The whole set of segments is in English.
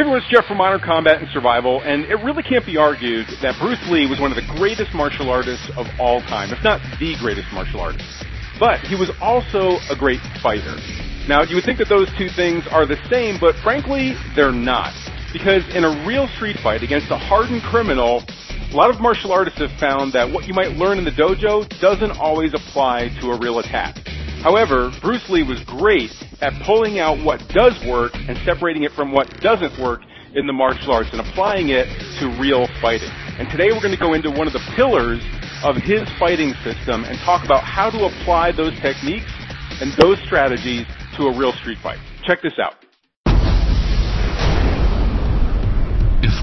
Hey everyone, it's Jeff from Modern Combat and Survival, and it really can't be argued that Bruce Lee was one of the greatest martial artists of all time, if not the greatest martial artist. But he was also a great fighter. Now, you would think that those two things are the same, but frankly, they're not. Because in a real street fight against a hardened criminal, a lot of martial artists have found that what you might learn in the dojo doesn't always apply to a real attack. However, Bruce Lee was great at pulling out what does work and separating it from what doesn't work in the martial arts and applying it to real fighting. And today we're going to go into one of the pillars of his fighting system and talk about how to apply those techniques and those strategies to a real street fight. Check this out.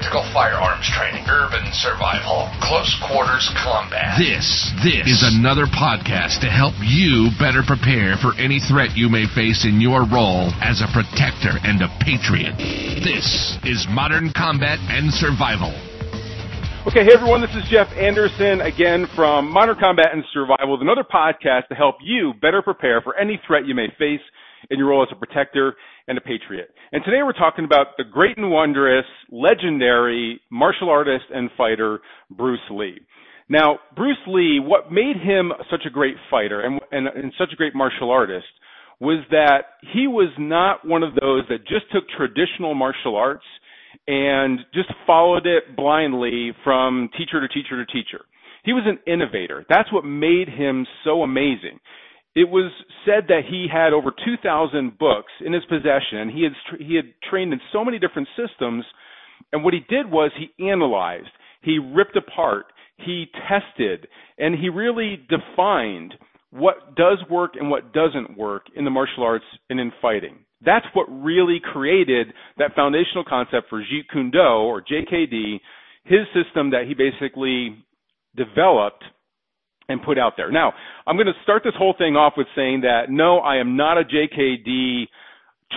Tactical firearms training, urban survival, close quarters combat. This, this is another podcast to help you better prepare for any threat you may face in your role as a protector and a patriot. This is Modern Combat and Survival. Okay, hey everyone, this is Jeff Anderson again from Modern Combat and Survival with another podcast to help you better prepare for any threat you may face in your role as a protector and a patriot. And today we're talking about the great and wondrous, legendary martial artist and fighter, Bruce Lee. Now, Bruce Lee, what made him such a great fighter and, and, and such a great martial artist was that he was not one of those that just took traditional martial arts and just followed it blindly from teacher to teacher to teacher. He was an innovator. That's what made him so amazing it was said that he had over 2,000 books in his possession. He had he had trained in so many different systems, and what he did was he analyzed, he ripped apart, he tested, and he really defined what does work and what doesn't work in the martial arts and in fighting. That's what really created that foundational concept for Jeet Kune Do or JKD, his system that he basically developed and put out there. Now, I'm going to start this whole thing off with saying that no, I am not a JKD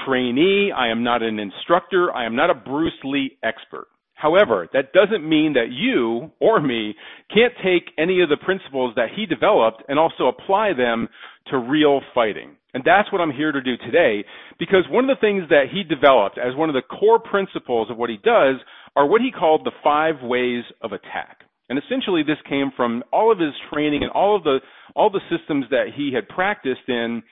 trainee. I am not an instructor. I am not a Bruce Lee expert. However, that doesn't mean that you or me can't take any of the principles that he developed and also apply them to real fighting. And that's what I'm here to do today because one of the things that he developed as one of the core principles of what he does are what he called the five ways of attack. And essentially this came from all of his training and all of the all the systems that he had practiced in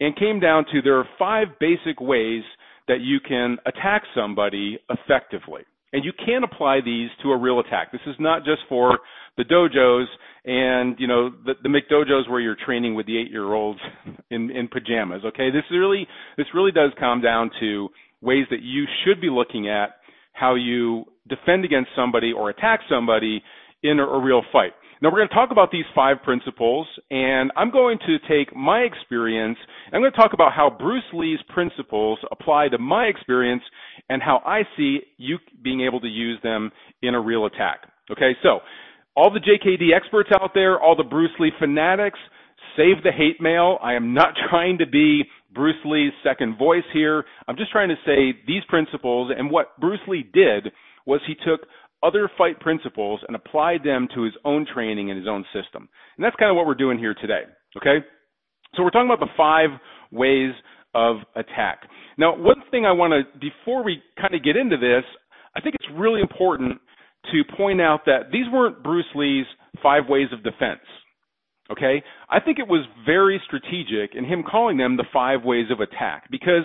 and came down to there are five basic ways that you can attack somebody effectively. And you can apply these to a real attack. This is not just for the dojos and you know the, the McDojos where you're training with the eight year olds in, in pajamas. Okay, this really this really does come down to ways that you should be looking at how you defend against somebody or attack somebody in a, real fight. Now we're going to talk about these five principles and I'm going to take my experience I'm going to talk about how Bruce Lee's principles apply to my experience and how I see you being able to use them in a real attack. Okay, so all the JKD experts out there, all the Bruce Lee fanatics, save the hate mail. I am not trying to be Bruce Lee's second voice here. I'm just trying to say these principles and what Bruce Lee did was he took other fight principles and applied them to his own training and his own system. And that's kind of what we're doing here today. Okay? So we're talking about the five ways of attack. Now, one thing I want to, before we kind of get into this, I think it's really important to point out that these weren't Bruce Lee's five ways of defense. Okay? I think it was very strategic in him calling them the five ways of attack because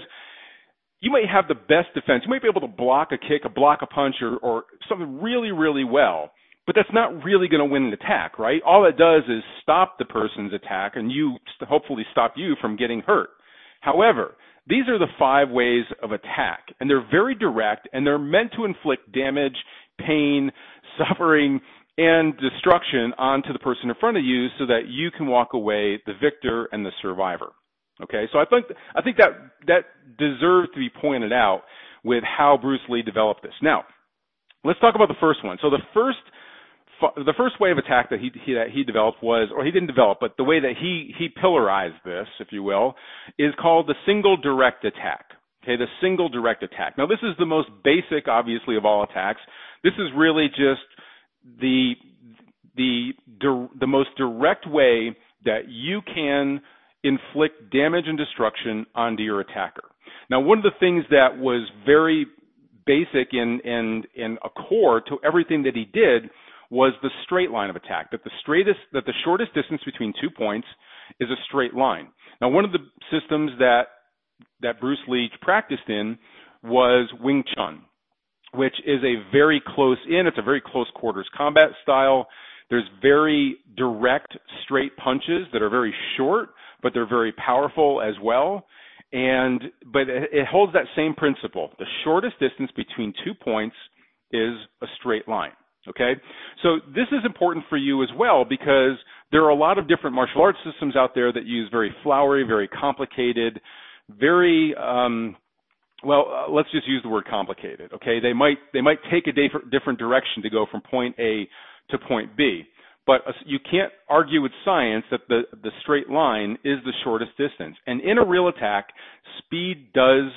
you might have the best defense. You might be able to block a kick, a block a punch, or, or something really, really well. But that's not really going to win an attack, right? All it does is stop the person's attack and you hopefully stop you from getting hurt. However, these are the five ways of attack and they're very direct and they're meant to inflict damage, pain, suffering, and destruction onto the person in front of you so that you can walk away the victor and the survivor. Okay, so I think I think that that deserves to be pointed out with how Bruce Lee developed this. Now, let's talk about the first one. So the first the first way of attack that he, he that he developed was, or he didn't develop, but the way that he he pillarized this, if you will, is called the single direct attack. Okay, the single direct attack. Now this is the most basic, obviously, of all attacks. This is really just the the the most direct way that you can inflict damage and destruction onto your attacker. Now, one of the things that was very basic and and a core to everything that he did was the straight line of attack. That the straightest that the shortest distance between two points is a straight line. Now, one of the systems that that Bruce Lee practiced in was Wing Chun, which is a very close in. It's a very close quarters combat style. There's very direct, straight punches that are very short, but they're very powerful as well. And but it holds that same principle. The shortest distance between two points is a straight line. Okay? So this is important for you as well because there are a lot of different martial arts systems out there that use very flowery, very complicated, very um, well, uh, let's just use the word complicated. Okay, they might they might take a different different direction to go from point A to point B. But uh, you can't argue with science that the, the straight line is the shortest distance. And in a real attack, speed does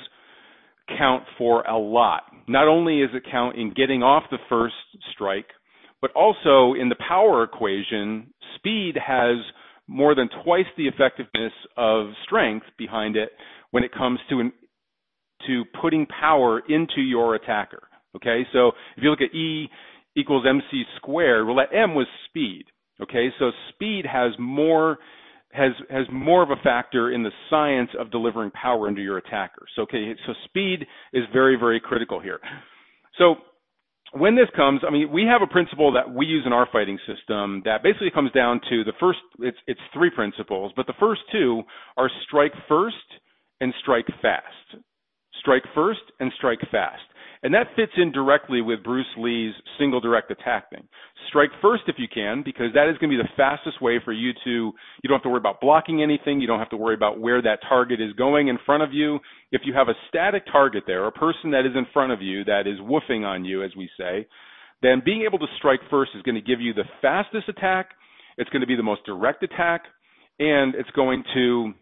count for a lot. Not only is it count in getting off the first strike, but also in the power equation, speed has more than twice the effectiveness of strength behind it when it comes to an, to putting power into your attacker. Okay, so if you look at E equals mc squared. Well, that m was speed. Okay, so speed has more has has more of a factor in the science of delivering power into your attacker. So okay, so speed is very very critical here. So when this comes, I mean, we have a principle that we use in our fighting system that basically comes down to the first. It's it's three principles, but the first two are strike first and strike fast. Strike first and strike fast. And that fits in directly with Bruce Lee's single direct attack thing. Strike first if you can, because that is going to be the fastest way for you to, you don't have to worry about blocking anything. You don't have to worry about where that target is going in front of you. If you have a static target there, a person that is in front of you that is woofing on you, as we say, then being able to strike first is going to give you the fastest attack. It's going to be the most direct attack, and it's going to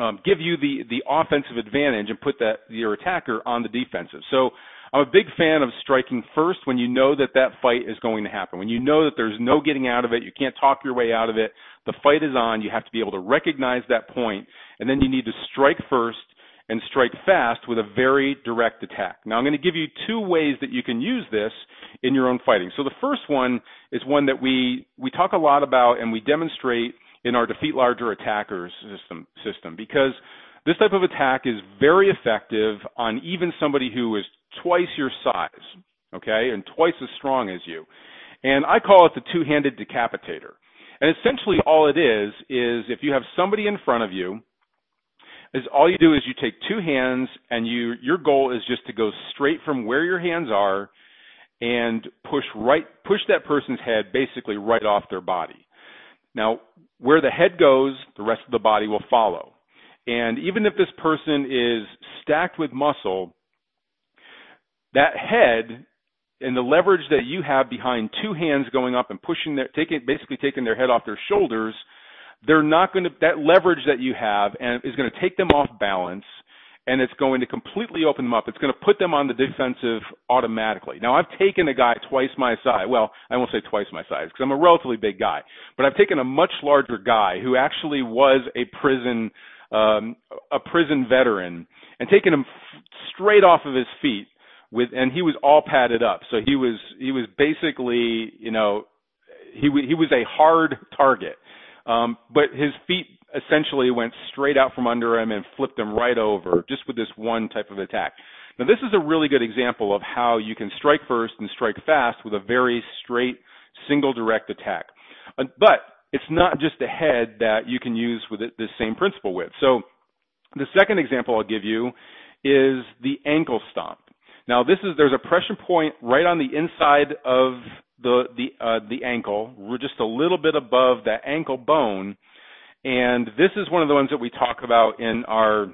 um, give you the the offensive advantage and put that your attacker on the defensive. So I'm a big fan of striking first when you know that that fight is going to happen. When you know that there's no getting out of it, you can't talk your way out of it. The fight is on. You have to be able to recognize that point, and then you need to strike first and strike fast with a very direct attack. Now I'm going to give you two ways that you can use this in your own fighting. So the first one is one that we we talk a lot about and we demonstrate in our defeat larger attackers system system because this type of attack is very effective on even somebody who is twice your size, okay, and twice as strong as you. And I call it the two-handed decapitator. And essentially all it is is if you have somebody in front of you is all you do is you take two hands and you your goal is just to go straight from where your hands are and push right push that person's head basically right off their body. Now, where the head goes, the rest of the body will follow. And even if this person is stacked with muscle, that head and the leverage that you have behind two hands going up and pushing their taking basically taking their head off their shoulders, they're not going to that leverage that you have and is going to take them off balance and it's going to completely open them up. It's going to put them on the defensive automatically. Now, I've taken a guy twice my size. Well, I won't say twice my size because I'm a relatively big guy, but I've taken a much larger guy who actually was a prison um, a prison veteran and taken him f- straight off of his feet with, and he was all padded up. So he was he was basically you know he he was a hard target. Um, but his feet essentially went straight out from under him and flipped him right over just with this one type of attack. Now, this is a really good example of how you can strike first and strike fast with a very straight, single direct attack. Uh, but it's not just the head that you can use with it, this same principle with. So, the second example I'll give you is the ankle stomp. Now, this is there's a pressure point right on the inside of the the uh, the ankle. Just a little bit above that ankle bone, and this is one of the ones that we talk about in our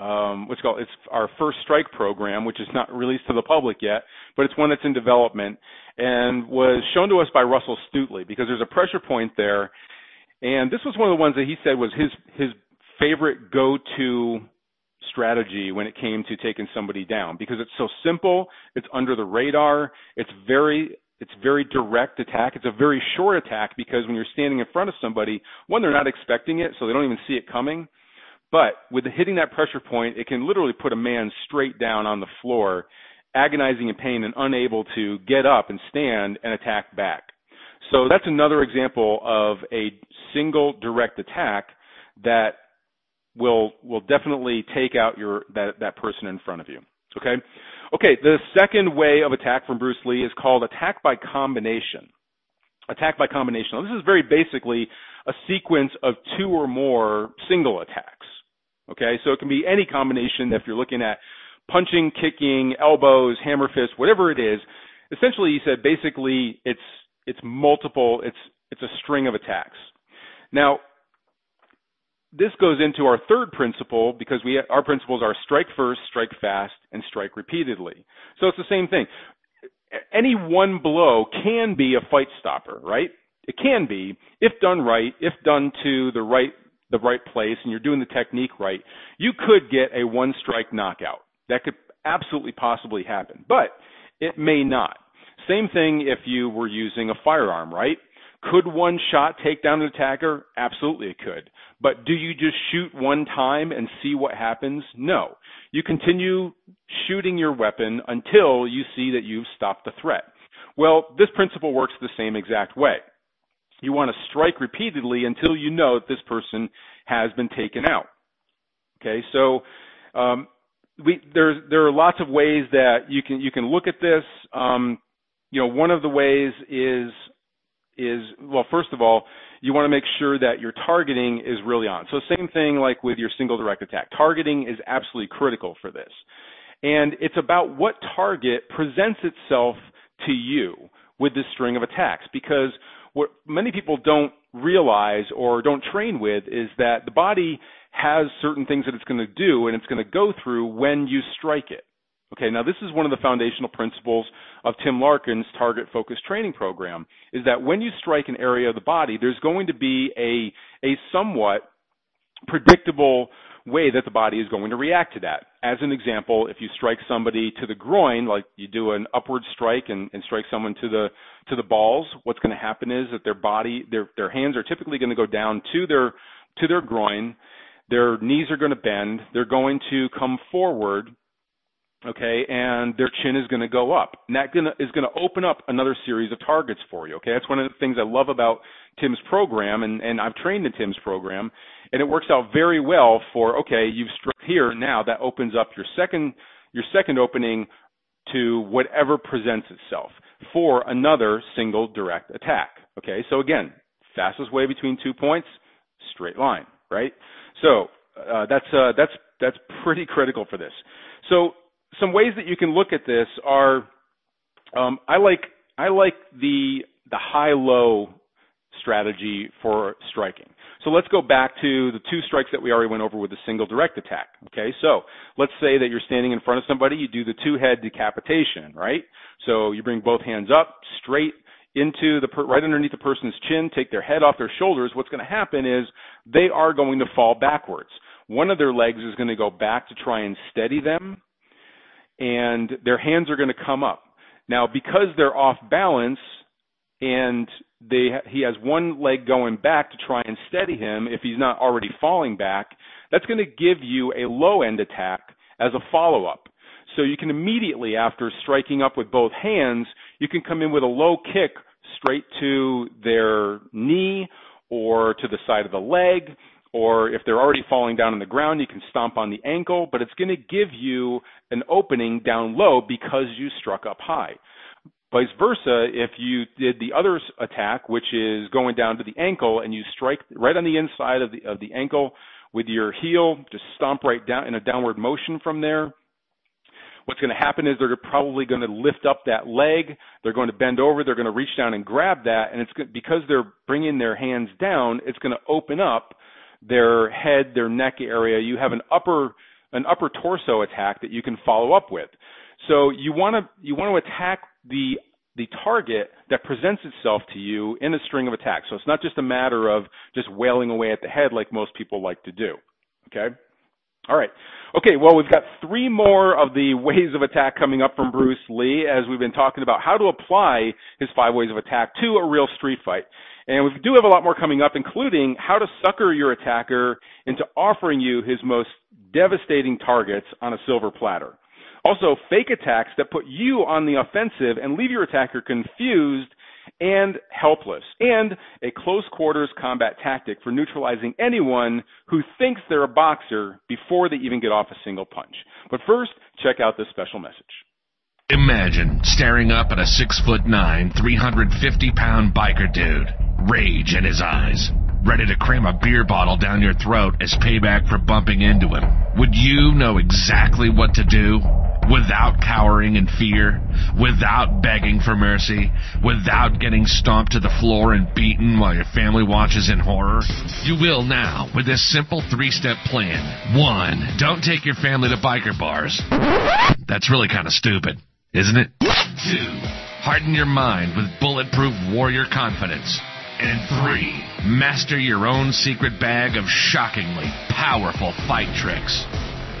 um, what's called it's our first strike program, which is not released to the public yet, but it's one that's in development. and was shown to us by Russell Stutely because there's a pressure point there. And this was one of the ones that he said was his his favorite go-to strategy when it came to taking somebody down because it's so simple, it's under the radar, it's very it's very direct attack. It's a very short attack because when you're standing in front of somebody, one they're not expecting it, so they don't even see it coming. But with hitting that pressure point, it can literally put a man straight down on the floor, agonizing in pain and unable to get up and stand and attack back. So that's another example of a single direct attack that will will definitely take out your that that person in front of you. Okay? Okay, the second way of attack from Bruce Lee is called attack by combination. Attack by combination. Now, this is very basically a sequence of two or more single attacks. Okay, so it can be any combination if you're looking at punching, kicking, elbows, hammer fist, whatever it is. Essentially, he said basically it's it's multiple, it's it's a string of attacks. Now, this goes into our third principle because we our principles are strike first, strike fast, and strike repeatedly. So it's the same thing. Any one blow can be a fight stopper, right? It can be if done right, if done to the right the right place and you're doing the technique right, you could get a one strike knockout. That could absolutely possibly happen, but it may not. Same thing if you were using a firearm, right? Could one shot take down an attacker? Absolutely it could. But do you just shoot one time and see what happens? No. You continue shooting your weapon until you see that you've stopped the threat. Well, this principle works the same exact way. You want to strike repeatedly until you know that this person has been taken out. Okay, so um, we, there there are lots of ways that you can you can look at this. Um, you know, one of the ways is is well, first of all, you want to make sure that your targeting is really on. So same thing like with your single direct attack. Targeting is absolutely critical for this. And it's about what target presents itself to you with this string of attacks because what many people don't realize or don't train with is that the body has certain things that it's going to do and it's going to go through when you strike it. Okay, now this is one of the foundational principles of Tim Larkin's target focused training program is that when you strike an area of the body, there's going to be a a somewhat predictable way that the body is going to react to that. As an example, if you strike somebody to the groin, like you do an upward strike and, and strike someone to the to the balls, what's going to happen is that their body, their their hands are typically going to go down to their to their groin. Their knees are going to bend. They're going to come forward okay, and their chin is going to go up. And that gonna, is going to open up another series of targets for you, okay? That's one of the things I love about Tim's program, and, and I've trained in Tim's program, and it works out very well for, okay, you've struck here, now that opens up your second, your second opening to whatever presents itself for another single direct attack, okay? So again, fastest way between two points, straight line, right? So, uh, that's, uh, that's, that's pretty critical for this. So some ways that you can look at this are um, I like I like the the high low strategy for striking. So let's go back to the two strikes that we already went over with the single direct attack. Okay, so let's say that you're standing in front of somebody, you do the two head decapitation, right? So you bring both hands up straight into the per- right underneath the person's chin, take their head off their shoulders. What's going to happen is they are going to fall backwards. One of their legs is going to go back to try and steady them and their hands are going to come up. Now, because they're off balance and they he has one leg going back to try and steady him if he's not already falling back, that's going to give you a low end attack as a follow up. So you can immediately after striking up with both hands, you can come in with a low kick straight to their knee or to the side of the leg or if they're already falling down on the ground, you can stomp on the ankle, but it's going to give you an opening down low because you struck up high. Vice versa, if you did the other attack, which is going down to the ankle, and you strike right on the inside of the of the ankle with your heel, just stomp right down in a downward motion from there. What's going to happen is they're probably going to lift up that leg. They're going to bend over. They're going to reach down and grab that, and it's because they're bringing their hands down. It's going to open up their head, their neck area, you have an upper an upper torso attack that you can follow up with. So you want to you want to attack the the target that presents itself to you in a string of attacks. So it's not just a matter of just wailing away at the head like most people like to do. Okay? All right. Okay, well, we've got three more of the ways of attack coming up from Bruce Lee as we've been talking about how to apply his five ways of attack to a real street fight. And we do have a lot more coming up, including how to sucker your attacker into offering you his most devastating targets on a silver platter. Also, fake attacks that put you on the offensive and leave your attacker confused and helpless, and a close quarters combat tactic for neutralizing anyone who thinks they're a boxer before they even get off a single punch. But first, check out this special message. Imagine staring up at a six foot nine, 350 pound biker dude, rage in his eyes, ready to cram a beer bottle down your throat as payback for bumping into him. Would you know exactly what to do? without cowering in fear, without begging for mercy, without getting stomped to the floor and beaten while your family watches in horror? You will now with this simple three step plan. One, don't take your family to biker bars. That's really kind of stupid, isn't it? Two, harden your mind with bulletproof warrior confidence. And three, master your own secret bag of shockingly powerful fight tricks.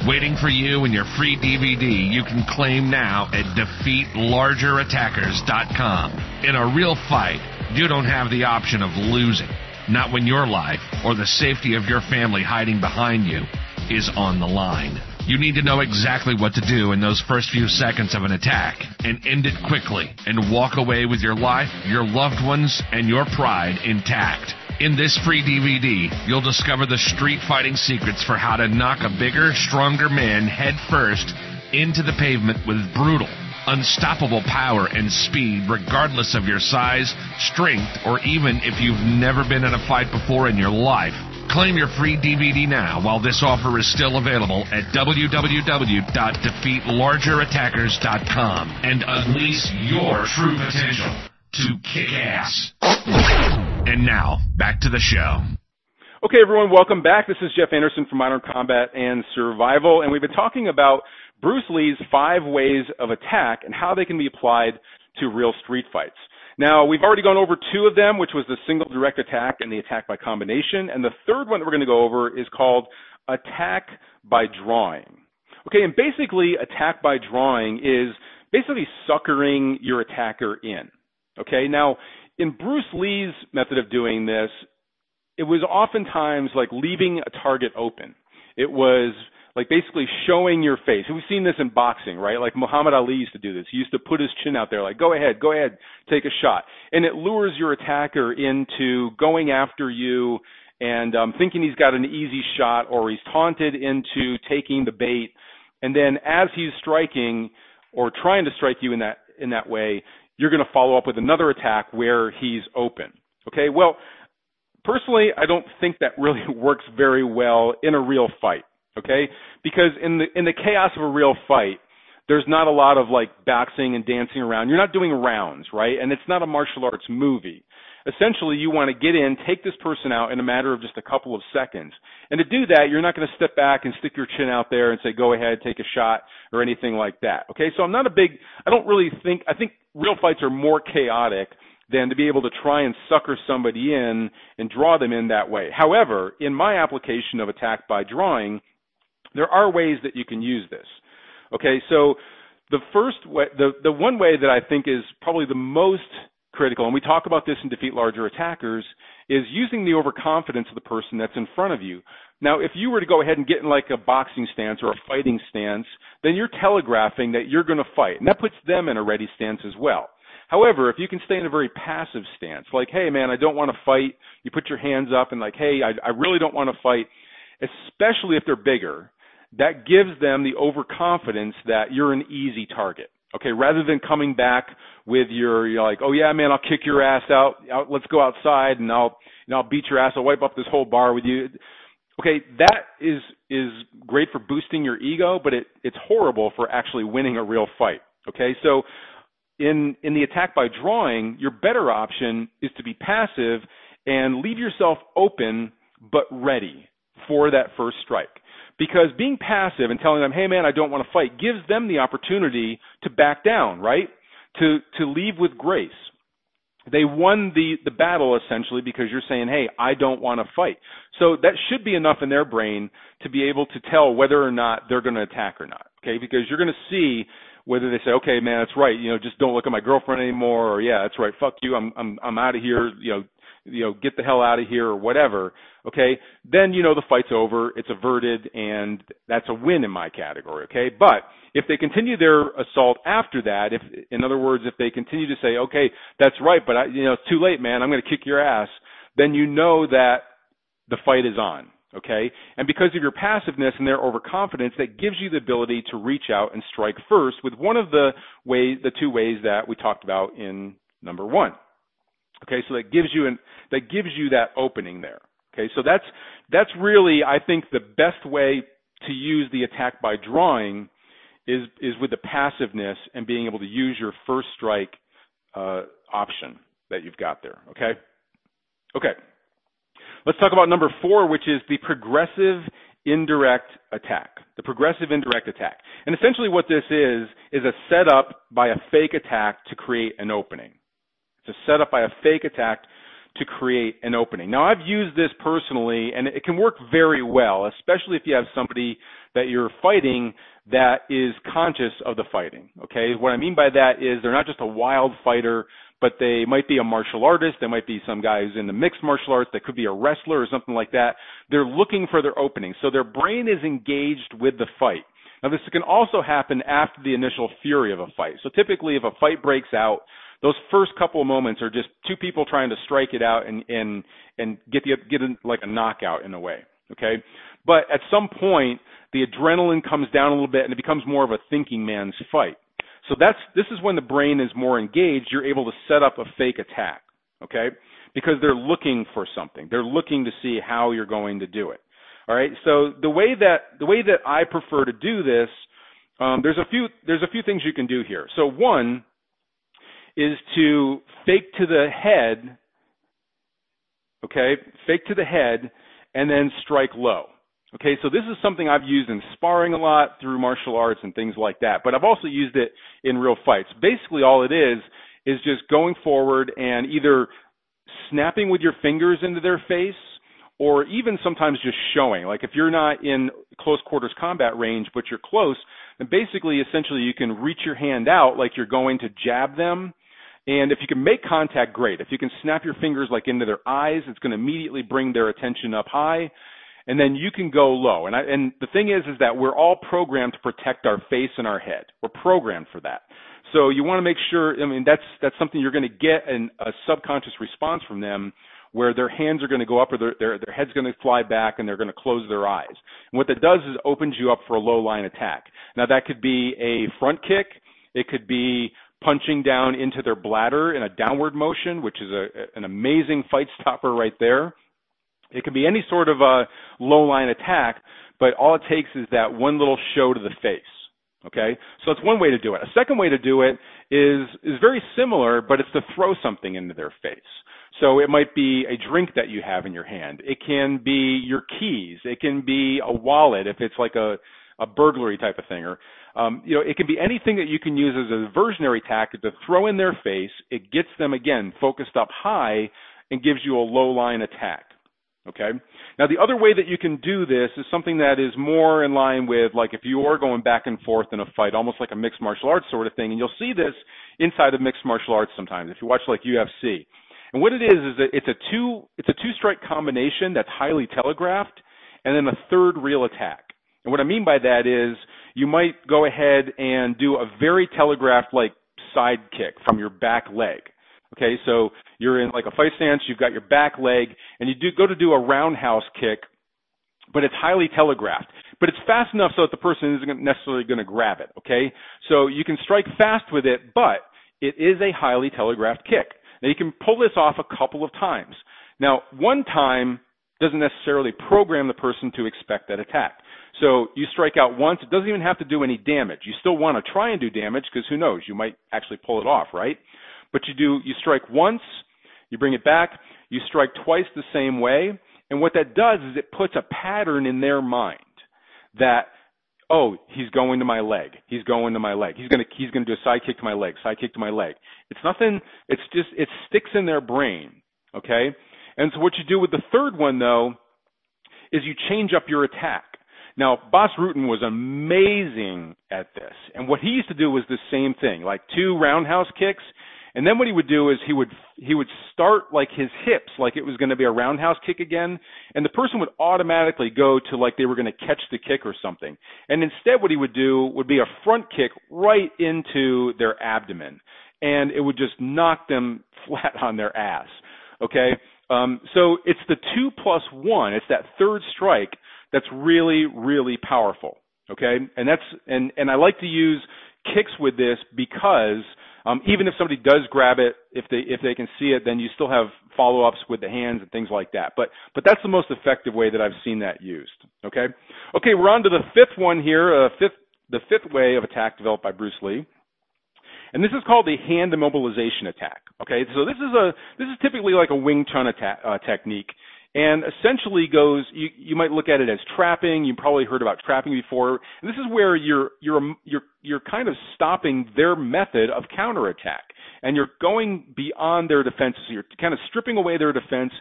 Waiting for you in your free DVD you can claim now at defeatlargerattackers.com. In a real fight, you don't have the option of losing. Not when your life or the safety of your family hiding behind you is on the line. You need to know exactly what to do in those first few seconds of an attack and end it quickly and walk away with your life, your loved ones, and your pride intact. In this free DVD, you'll discover the street fighting secrets for how to knock a bigger, stronger man head first into the pavement with brutal, unstoppable power and speed, regardless of your size, strength, or even if you've never been in a fight before in your life. Claim your free DVD now while this offer is still available at www.defeatlargerattackers.com and unleash your true potential to kick ass. And now, back to the show. Okay, everyone, welcome back. This is Jeff Anderson from Modern Combat and Survival, and we've been talking about Bruce Lee's five ways of attack and how they can be applied to real street fights. Now, we've already gone over two of them, which was the single direct attack and the attack by combination, and the third one that we're going to go over is called attack by drawing. Okay, and basically, attack by drawing is basically suckering your attacker in. Okay, now in Bruce Lee's method of doing this, it was oftentimes like leaving a target open. It was like basically showing your face. We've seen this in boxing, right? Like Muhammad Ali used to do this. He used to put his chin out there, like, go ahead, go ahead, take a shot. And it lures your attacker into going after you and um, thinking he's got an easy shot or he's taunted into taking the bait. And then as he's striking or trying to strike you in that in that way, you're going to follow up with another attack where he's open. Okay, well, personally, I don't think that really works very well in a real fight. Okay, because in the in the chaos of a real fight, there's not a lot of like boxing and dancing around. You're not doing rounds, right? And it's not a martial arts movie. Essentially, you want to get in, take this person out in a matter of just a couple of seconds. And to do that, you're not going to step back and stick your chin out there and say, go ahead, take a shot or anything like that. Okay, so I'm not a big, I don't really think, I think real fights are more chaotic than to be able to try and sucker somebody in and draw them in that way. However, in my application of attack by drawing, there are ways that you can use this. Okay, so the first way, the, the one way that I think is probably the most critical, and we talk about this in Defeat Larger Attackers, is using the overconfidence of the person that's in front of you. Now, if you were to go ahead and get in like a boxing stance or a fighting stance, then you're telegraphing that you're going to fight, and that puts them in a ready stance as well. However, if you can stay in a very passive stance, like, hey man, I don't want to fight, you put your hands up and like, hey, I, I really don't want to fight, especially if they're bigger, that gives them the overconfidence that you're an easy target. Okay, rather than coming back with your, you're like, oh yeah, man, I'll kick your ass out. let's go outside and I'll, know, I'll beat your ass. I'll wipe up this whole bar with you. Okay, that is is great for boosting your ego, but it it's horrible for actually winning a real fight. Okay, so in in the attack by drawing, your better option is to be passive and leave yourself open but ready for that first strike. Because being passive and telling them, "Hey man, I don't want to fight," gives them the opportunity to back down, right? to to leave with grace. They won the the battle essentially because you're saying, "Hey, I don't want to fight." So that should be enough in their brain to be able to tell whether or not they're going to attack or not. Okay, because you're going to see whether they say, "Okay, man, that's right. You know, just don't look at my girlfriend anymore," or "Yeah, that's right. Fuck you. I'm I'm I'm out of here." You know, you know, get the hell out of here or whatever. Okay, then you know the fight's over. It's averted, and that's a win in my category. Okay, but if they continue their assault after that, if in other words, if they continue to say, "Okay, that's right," but I, you know, it's too late, man. I'm going to kick your ass. Then you know that the fight is on. Okay, and because of your passiveness and their overconfidence, that gives you the ability to reach out and strike first with one of the ways, the two ways that we talked about in number one. Okay, so that gives you an that gives you that opening there. Okay, so that's that's really I think the best way to use the attack by drawing is is with the passiveness and being able to use your first strike uh, option that you've got there. Okay, okay. Let's talk about number four, which is the progressive indirect attack. The progressive indirect attack. And essentially what this is, is a setup by a fake attack to create an opening. It's a setup by a fake attack to create an opening. Now I've used this personally and it can work very well, especially if you have somebody that you're fighting that is conscious of the fighting. Okay? What I mean by that is they're not just a wild fighter, but they might be a martial artist, they might be some guy who's in the mixed martial arts, they could be a wrestler or something like that. They're looking for their opening. So their brain is engaged with the fight. Now this can also happen after the initial fury of a fight. So typically if a fight breaks out, those first couple of moments are just two people trying to strike it out and and and get the get in, like a knockout in a way. Okay, but at some point the adrenaline comes down a little bit and it becomes more of a thinking man's fight. So that's this is when the brain is more engaged. You're able to set up a fake attack. Okay, because they're looking for something. They're looking to see how you're going to do it. All right. So the way that the way that I prefer to do this, um, there's a few there's a few things you can do here. So one is to fake to the head, okay, fake to the head, and then strike low. Okay, so this is something I've used in sparring a lot through martial arts and things like that, but I've also used it in real fights. Basically, all it is is just going forward and either snapping with your fingers into their face or even sometimes just showing. Like if you're not in close quarters combat range, but you're close, then basically, essentially, you can reach your hand out like you're going to jab them and if you can make contact, great. If you can snap your fingers like into their eyes, it's going to immediately bring their attention up high. And then you can go low. And I, and the thing is, is that we're all programmed to protect our face and our head. We're programmed for that. So you want to make sure, I mean, that's, that's something you're going to get an, a subconscious response from them where their hands are going to go up or their, their, their head's going to fly back and they're going to close their eyes. And what that does is opens you up for a low line attack. Now that could be a front kick. It could be punching down into their bladder in a downward motion, which is a, an amazing fight stopper right there. It can be any sort of a low line attack, but all it takes is that one little show to the face. Okay, so that's one way to do it. A second way to do it is is very similar, but it's to throw something into their face. So it might be a drink that you have in your hand. It can be your keys. It can be a wallet if it's like a a burglary type of thing, or um, you know, it can be anything that you can use as a diversionary tactic to throw in their face. It gets them again focused up high and gives you a low line attack. Okay. Now the other way that you can do this is something that is more in line with like if you are going back and forth in a fight, almost like a mixed martial arts sort of thing, and you'll see this inside of mixed martial arts sometimes if you watch like UFC. And what it is is that it's a two it's a two strike combination that's highly telegraphed, and then a third real attack. And what I mean by that is you might go ahead and do a very telegraphed like side kick from your back leg. Okay, so you're in like a fight stance, you've got your back leg, and you do go to do a roundhouse kick, but it's highly telegraphed. But it's fast enough so that the person isn't necessarily going to grab it. Okay, so you can strike fast with it, but it is a highly telegraphed kick. Now you can pull this off a couple of times. Now, one time doesn't necessarily program the person to expect that attack. So you strike out once, it doesn't even have to do any damage. You still want to try and do damage because who knows, you might actually pull it off, right? But you do, you strike once, you bring it back, you strike twice the same way, and what that does is it puts a pattern in their mind that oh, he's going to my leg. He's going to my leg. He's gonna he's gonna do a side kick to my leg, side kick to my leg. It's nothing. It's just it sticks in their brain. Okay. And so what you do with the third one though is you change up your attack. Now, Bas Rutten was amazing at this. And what he used to do was the same thing, like two roundhouse kicks. And then what he would do is he would he would start like his hips like it was going to be a roundhouse kick again, and the person would automatically go to like they were going to catch the kick or something. And instead what he would do would be a front kick right into their abdomen, and it would just knock them flat on their ass. Okay? Um, so it's the two plus one. It's that third strike that's really, really powerful. Okay, and that's and and I like to use kicks with this because um, even if somebody does grab it, if they if they can see it, then you still have follow ups with the hands and things like that. But but that's the most effective way that I've seen that used. Okay, okay, we're on to the fifth one here. Uh, fifth the fifth way of attack developed by Bruce Lee. And this is called the hand immobilization attack. Okay, so this is a this is typically like a Wing Chun attack, uh, technique, and essentially goes you, you might look at it as trapping. You probably heard about trapping before. And this is where you're you're you're you're kind of stopping their method of counterattack. And you're going beyond their defenses you're kind of stripping away their defense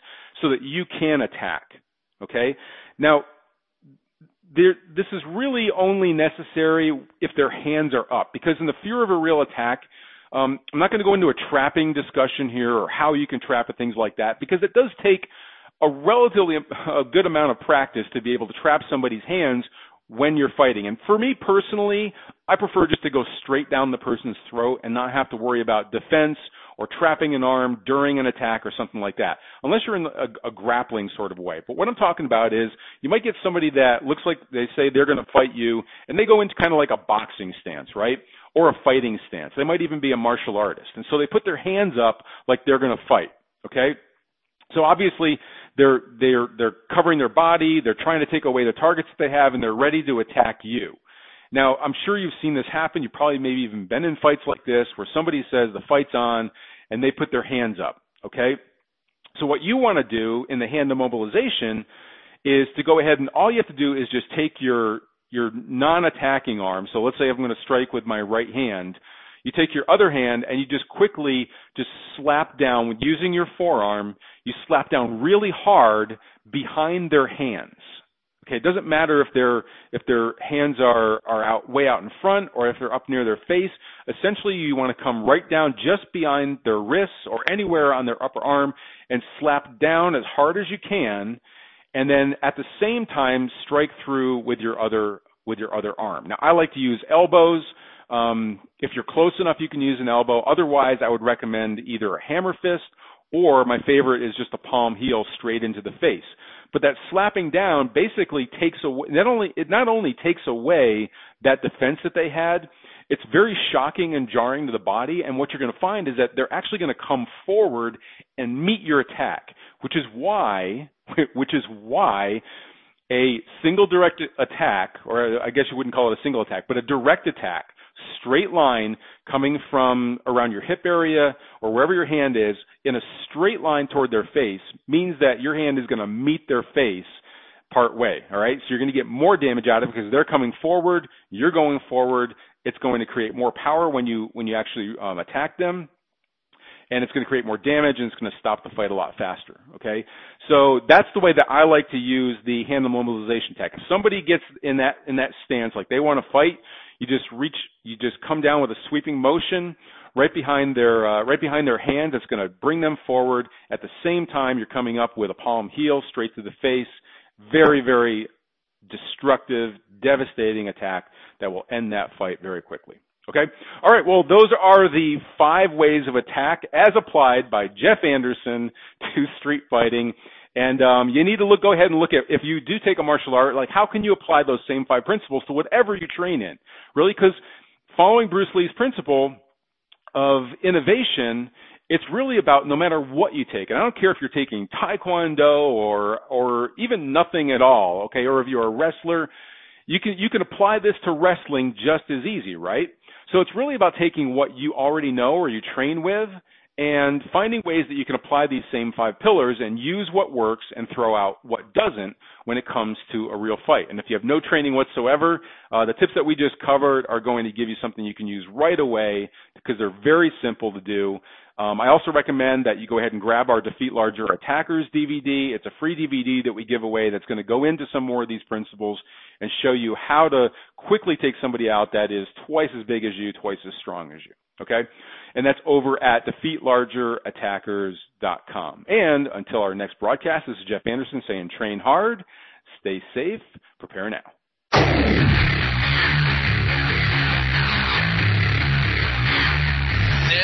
so that you can attack okay? Now this is really only necessary if their hands are up because in the fear of a real attack um, I'm not going to go into a trapping discussion here or how you can trap and things like that because it does take a relatively a good amount of practice to be able to trap somebody's hands when you're fighting. And for me personally, I prefer just to go straight down the person's throat and not have to worry about defense or trapping an arm during an attack or something like that, unless you're in a, a grappling sort of way. But what I'm talking about is you might get somebody that looks like they say they're going to fight you and they go into kind of like a boxing stance, right? Or a fighting stance. They might even be a martial artist. And so they put their hands up like they're going to fight, okay? So obviously they're they're they're covering their body, they're trying to take away the targets that they have, and they're ready to attack you. Now, I'm sure you've seen this happen. You've probably maybe even been in fights like this where somebody says the fight's on and they put their hands up. Okay? So what you want to do in the hand immobilization is to go ahead and all you have to do is just take your your non-attacking arm. So let's say I'm going to strike with my right hand. You take your other hand and you just quickly just slap down using your forearm. You slap down really hard behind their hands. Okay, it doesn't matter if their if their hands are are out way out in front or if they're up near their face. Essentially, you want to come right down just behind their wrists or anywhere on their upper arm and slap down as hard as you can, and then at the same time strike through with your other with your other arm. Now, I like to use elbows. Um, if you're close enough, you can use an elbow. Otherwise, I would recommend either a hammer fist or my favorite is just a palm heel straight into the face. But that slapping down basically takes away not only it not only takes away that defense that they had, it's very shocking and jarring to the body. And what you're going to find is that they're actually going to come forward and meet your attack, which is why, which is why a single direct attack, or I guess you wouldn't call it a single attack, but a direct attack straight line coming from around your hip area or wherever your hand is in a straight line toward their face means that your hand is going to meet their face part way. All right. So you're going to get more damage out of it because they're coming forward. You're going forward. It's going to create more power when you, when you actually um, attack them and it's going to create more damage and it's going to stop the fight a lot faster. Okay, so that's the way that I like to use the hand immobilization tech. If somebody gets in that in that stance, like they want to fight, you just reach, you just come down with a sweeping motion right behind their uh, right behind their hands. It's going to bring them forward. At the same time, you're coming up with a palm heel straight to the face. Very, very destructive, devastating attack that will end that fight very quickly. Okay? All right, well, those are the five ways of attack as applied by Jeff Anderson to street fighting. And um, you need to look, go ahead and look at if you do take a martial art, like how can you apply those same five principles to whatever you train in? Really, because following Bruce Lee's principle of innovation, it's really about no matter what you take. And I don't care if you're taking Taekwondo or or even nothing at all, okay, or if you're a wrestler, you can you can apply this to wrestling just as easy, right? So it's really about taking what you already know or you train with and finding ways that you can apply these same five pillars and use what works and throw out what doesn't when it comes to a real fight. And if you have no training whatsoever, uh, the tips that we just covered are going to give you something you can use right away because they're very simple to do. Um, I also recommend that you go ahead and grab our Defeat Larger Attackers DVD. It's a free DVD that we give away that's going to go into some more of these principles and show you how to quickly take somebody out that is twice as big as you, twice as strong as you. Okay? And that's over at defeatlargerattackers.com. And until our next broadcast, this is Jeff Anderson saying train hard, stay safe, prepare now.